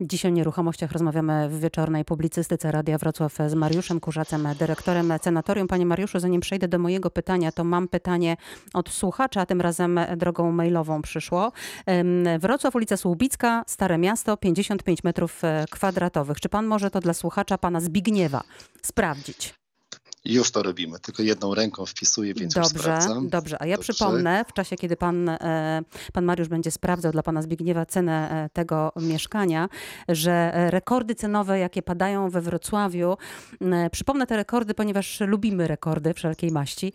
Dziś o nieruchomościach rozmawiamy w wieczornej publicystyce Radia Wrocław z Mariuszem Kurzacem, dyrektorem senatorium. Panie Mariuszu, zanim przejdę do mojego pytania, to mam pytanie od słuchacza, a tym razem drogą mailową przyszło. Wrocław, ulica Słubicka, Stare Miasto, 55 metrów kwadratowych. Czy pan może to dla słuchacza pana Zbigniewa sprawdzić? Już to robimy, tylko jedną ręką wpisuję, więc dobrze, już sprawdzam. Dobrze, a ja dobrze. przypomnę, w czasie, kiedy pan, e, pan Mariusz będzie sprawdzał dla pana Zbigniewa cenę e, tego mieszkania, że rekordy cenowe, jakie padają we Wrocławiu, przypomnę te rekordy, ponieważ lubimy rekordy wszelkiej maści,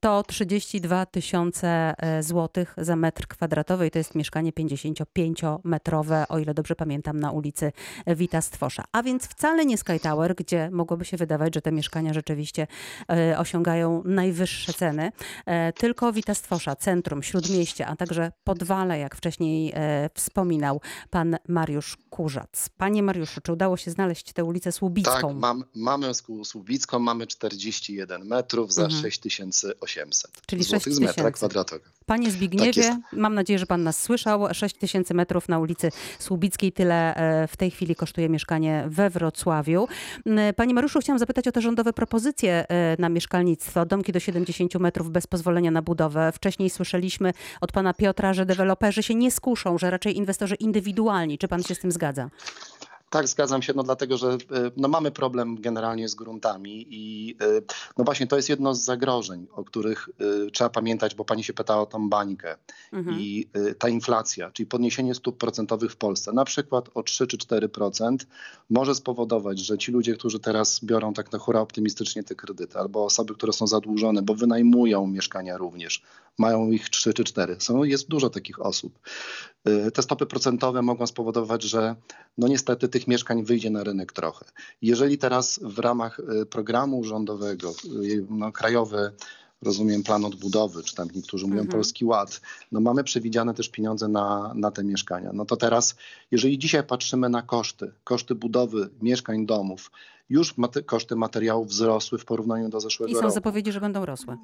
to 32 tysiące e, złotych za metr kwadratowy i to jest mieszkanie 55-metrowe, o ile dobrze pamiętam, na ulicy Wita Stwosza. A więc wcale nie Sky Tower, gdzie mogłoby się wydawać, że te mieszkania rzeczywiście oczywiście e, osiągają najwyższe ceny. E, tylko Witastwosza, centrum, śródmieście, a także Podwale, jak wcześniej e, wspominał pan Mariusz Kurzac. Panie Mariuszu, czy udało się znaleźć tę ulicę Słubicką? Tak, mam, mamy Słubicką, mamy 41 metrów za mhm. 6800 Czyli złotych 6 z metra kwadratowego. Panie Zbigniewie, tak mam nadzieję, że pan nas słyszał. 6 tysięcy metrów na ulicy Słubickiej. Tyle w tej chwili kosztuje mieszkanie we Wrocławiu. Panie Mariuszu, chciałam zapytać o te rządowe propozycje propozycje na mieszkalnictwo, domki do 70 metrów bez pozwolenia na budowę. Wcześniej słyszeliśmy od pana Piotra, że deweloperzy się nie skuszą, że raczej inwestorzy indywidualni. Czy pan się z tym zgadza? Tak, zgadzam się, no dlatego, że e, no, mamy problem generalnie z gruntami i e, no właśnie to jest jedno z zagrożeń, o których y, trzeba pamiętać, bo pani się pytała o tą bańkę mhm. i ta inflacja, czyli podniesienie stóp procentowych w Polsce, na przykład o 3 czy 4% może spowodować, że ci ludzie, którzy teraz biorą tak na hura optymistycznie te kredyty, albo osoby, które są zadłużone, bo wynajmują mieszkania również, mają ich 3 czy 4. Są, jest dużo takich osób. Y, te stopy procentowe mogą spowodować, że no niestety tych mieszkań wyjdzie na rynek trochę. Jeżeli teraz w ramach y, programu rządowego, y, no, krajowy rozumiem, plan odbudowy, czy tam niektórzy mówią mhm. Polski Ład. No mamy przewidziane też pieniądze na, na te mieszkania. No to teraz, jeżeli dzisiaj patrzymy na koszty, koszty budowy mieszkań, domów, już mate koszty materiałów wzrosły w porównaniu do zeszłego roku. I są roku. zapowiedzi, że będą rosły.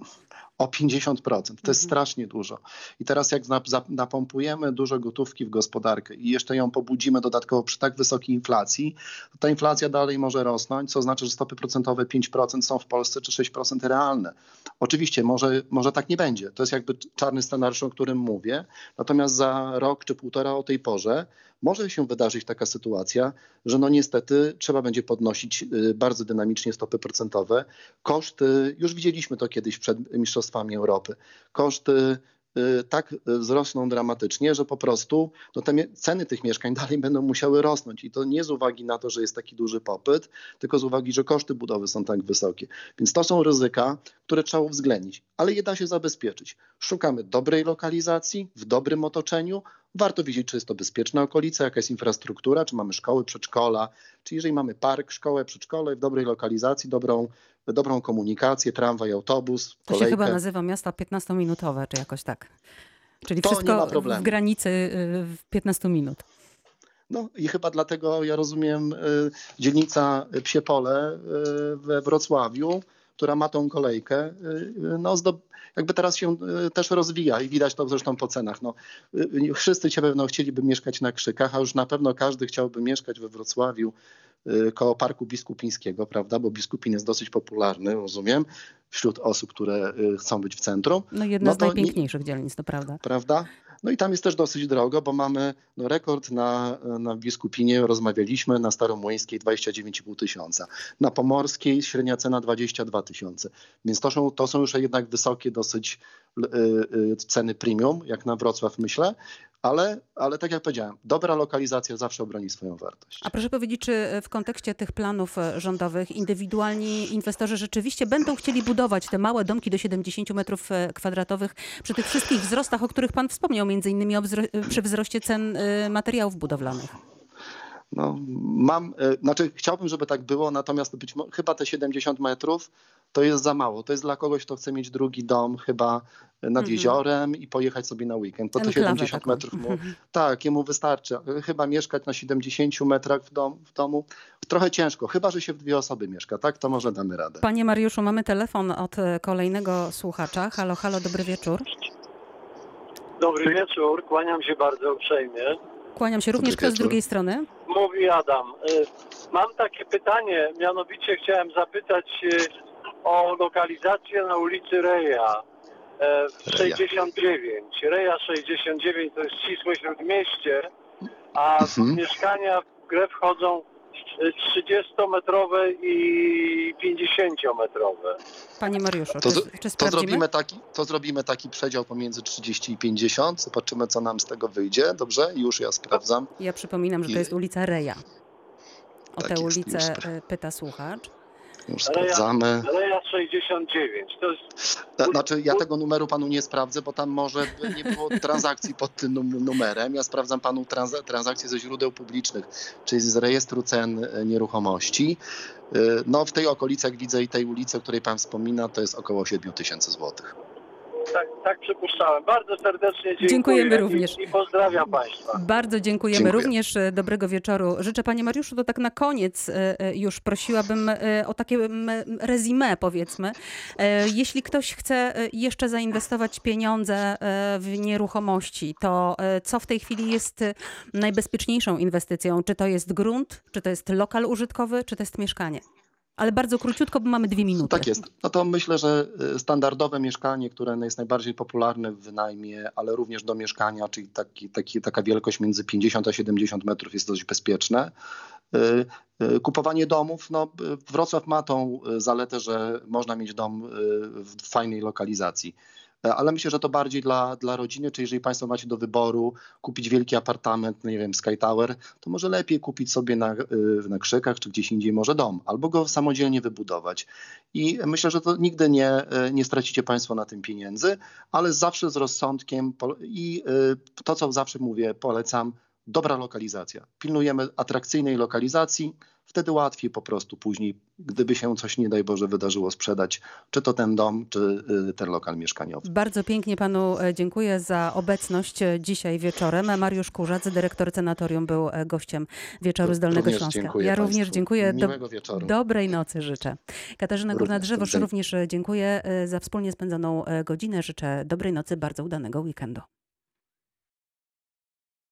O 50%. To mhm. jest strasznie dużo. I teraz jak napompujemy dużo gotówki w gospodarkę i jeszcze ją pobudzimy dodatkowo przy tak wysokiej inflacji, to ta inflacja dalej może rosnąć, co znaczy, że stopy procentowe 5% są w Polsce czy 6% realne. Oczywiście może, może tak nie będzie. To jest jakby czarny scenariusz, o którym mówię. Natomiast za rok czy półtora o tej porze może się wydarzyć taka sytuacja, że no niestety trzeba będzie podnosić y, bardzo dynamicznie stopy procentowe. Koszty, już widzieliśmy to kiedyś przed Mistrzostwami Europy, koszty y, tak wzrosną dramatycznie, że po prostu no, te ceny tych mieszkań dalej będą musiały rosnąć. I to nie z uwagi na to, że jest taki duży popyt, tylko z uwagi, że koszty budowy są tak wysokie. Więc to są ryzyka, które trzeba uwzględnić, ale je da się zabezpieczyć. Szukamy dobrej lokalizacji, w dobrym otoczeniu, Warto wiedzieć, czy jest to bezpieczna okolica, jaka jest infrastruktura, czy mamy szkoły, przedszkola, czy jeżeli mamy park, szkołę, przedszkole w dobrej lokalizacji, dobrą, dobrą komunikację, tramwaj, autobus, To się chyba nazywa miasta 15-minutowe, czy jakoś tak. Czyli to wszystko w granicy 15 y, minut. No i chyba dlatego ja rozumiem y, dzielnica Psiepole y, we Wrocławiu, która ma tą kolejkę, y, y, no, jakby teraz się y, też rozwija i widać to zresztą po cenach. No, wszyscy cię pewno chcieliby mieszkać na Krzykach, a już na pewno każdy chciałby mieszkać we Wrocławiu koło Parku Biskupińskiego, prawda, bo Biskupin jest dosyć popularny, rozumiem, wśród osób, które chcą być w centrum. No jedna no z najpiękniejszych nie... dzielnic, to prawda. Prawda? No i tam jest też dosyć drogo, bo mamy no, rekord na, na Biskupinie, rozmawialiśmy, na Staromłyńskiej 29,5 tysiąca. Na Pomorskiej średnia cena 22 tysiące. Więc to są, to są już jednak wysokie dosyć ceny premium, jak na Wrocław myślę. Ale, ale tak jak powiedziałem, dobra lokalizacja zawsze obroni swoją wartość. A proszę powiedzieć, czy w kontekście tych planów e, rządowych indywidualni inwestorzy rzeczywiście będą chcieli budować te małe domki do 70 metrów e, kwadratowych przy tych wszystkich wzrostach, o których Pan wspomniał, między innymi wzro przy wzroście cen e, materiałów budowlanych? No, mam, znaczy chciałbym, żeby tak było, natomiast być, chyba te 70 metrów to jest za mało. To jest dla kogoś, kto chce mieć drugi dom chyba nad mm -hmm. jeziorem i pojechać sobie na weekend. To te 70 taką. metrów mu, tak, jemu wystarczy. Chyba mieszkać na 70 metrach w, dom, w domu trochę ciężko, chyba że się w dwie osoby mieszka, tak? To może damy radę. Panie Mariuszu, mamy telefon od e, kolejnego słuchacza. Halo, halo, dobry wieczór. Dobry wieczór, kłaniam się bardzo uprzejmie. Kłaniam się również. Kto z drugiej strony? Mówi Adam. Y, Mam takie pytanie, mianowicie chciałem zapytać y, o lokalizację na ulicy Reja e, w Reja. 69. Reja 69 to jest ścisłe śródmieście, a Mhm. mieszkania w grę wchodzą y, 30-metrowe i 50-metrowe. Panie Mariuszu, To, czy, czy to, zrobimy taki, to zrobimy taki przedział pomiędzy 30 i 50. Zobaczymy, co nam z tego wyjdzie. Dobrze? Już ja sprawdzam. Ja przypominam, że to jest ulica Reja. O Tak tę ulicę e, pyta słuchacz. Już sprawdzamy. Reja 69. To jest Ta- Znaczy, ja tego numeru panu nie sprawdzę, bo tam może nie było transakcji pod tym num- numerem. Ja sprawdzam panu trans- transakcje ze źródeł publicznych, czyli z rejestru cen e, nieruchomości. E, No, w tej okolicy, jak widzę, i tej ulicy, o której pan wspomina, to jest około 7 tysięcy złotych. Tak, tak przypuszczałem. Bardzo serdecznie dziękuję. Dziękujemy i- również. I pozdrawiam Państwa. Bardzo dziękujemy. Dziękuję. Również e, dobrego wieczoru. Życzę Panie Mariuszu, to tak na koniec e, e, już prosiłabym o takie m, rezime powiedzmy. Jeśli ktoś chce jeszcze zainwestować pieniądze w nieruchomości, to co w tej chwili jest najbezpieczniejszą inwestycją? Czy to jest grunt, czy to jest lokal użytkowy, czy to jest mieszkanie? Ale bardzo króciutko, bo mamy dwie minuty. Tak jest. No to myślę, że y, standardowe mieszkanie, które jest najbardziej popularne w wynajmie, ale również do mieszkania, czyli taki, taki, taka wielkość między 50 a 70 metrów jest dość bezpieczne. Y, y, Kupowanie domów, no Wrocław ma tą zaletę, że można mieć dom w fajnej lokalizacji. E, Ale myślę, że to bardziej dla, dla rodziny, czy jeżeli Państwo macie do wyboru kupić wielki apartament, no nie wiem, Sky Tower, to może lepiej kupić sobie na, y, na Krzykach, czy gdzieś indziej może dom, albo go samodzielnie wybudować. I myślę, że to nigdy nie, y, nie stracicie Państwo na tym pieniędzy, ale zawsze z rozsądkiem i to, co zawsze mówię, polecam, dobra lokalizacja. Pilnujemy atrakcyjnej lokalizacji, wtedy łatwiej po prostu później, gdyby się coś, nie daj Boże, wydarzyło sprzedać, czy to ten dom, czy y, ten lokal mieszkaniowy. Bardzo pięknie panu e, dziękuję za obecność e, dzisiaj wieczorem. Mariusz Kurzac, dyrektor senatorium, był e, gościem wieczoru z Dolnego Również Śląska. ja również państwu. dziękuję. Miłego wieczoru. dobrej nocy życzę. Katarzyna Górna-Drzewosz również dziękuję za wspólnie spędzoną godzinę. Życzę dobrej nocy, bardzo udanego weekendu.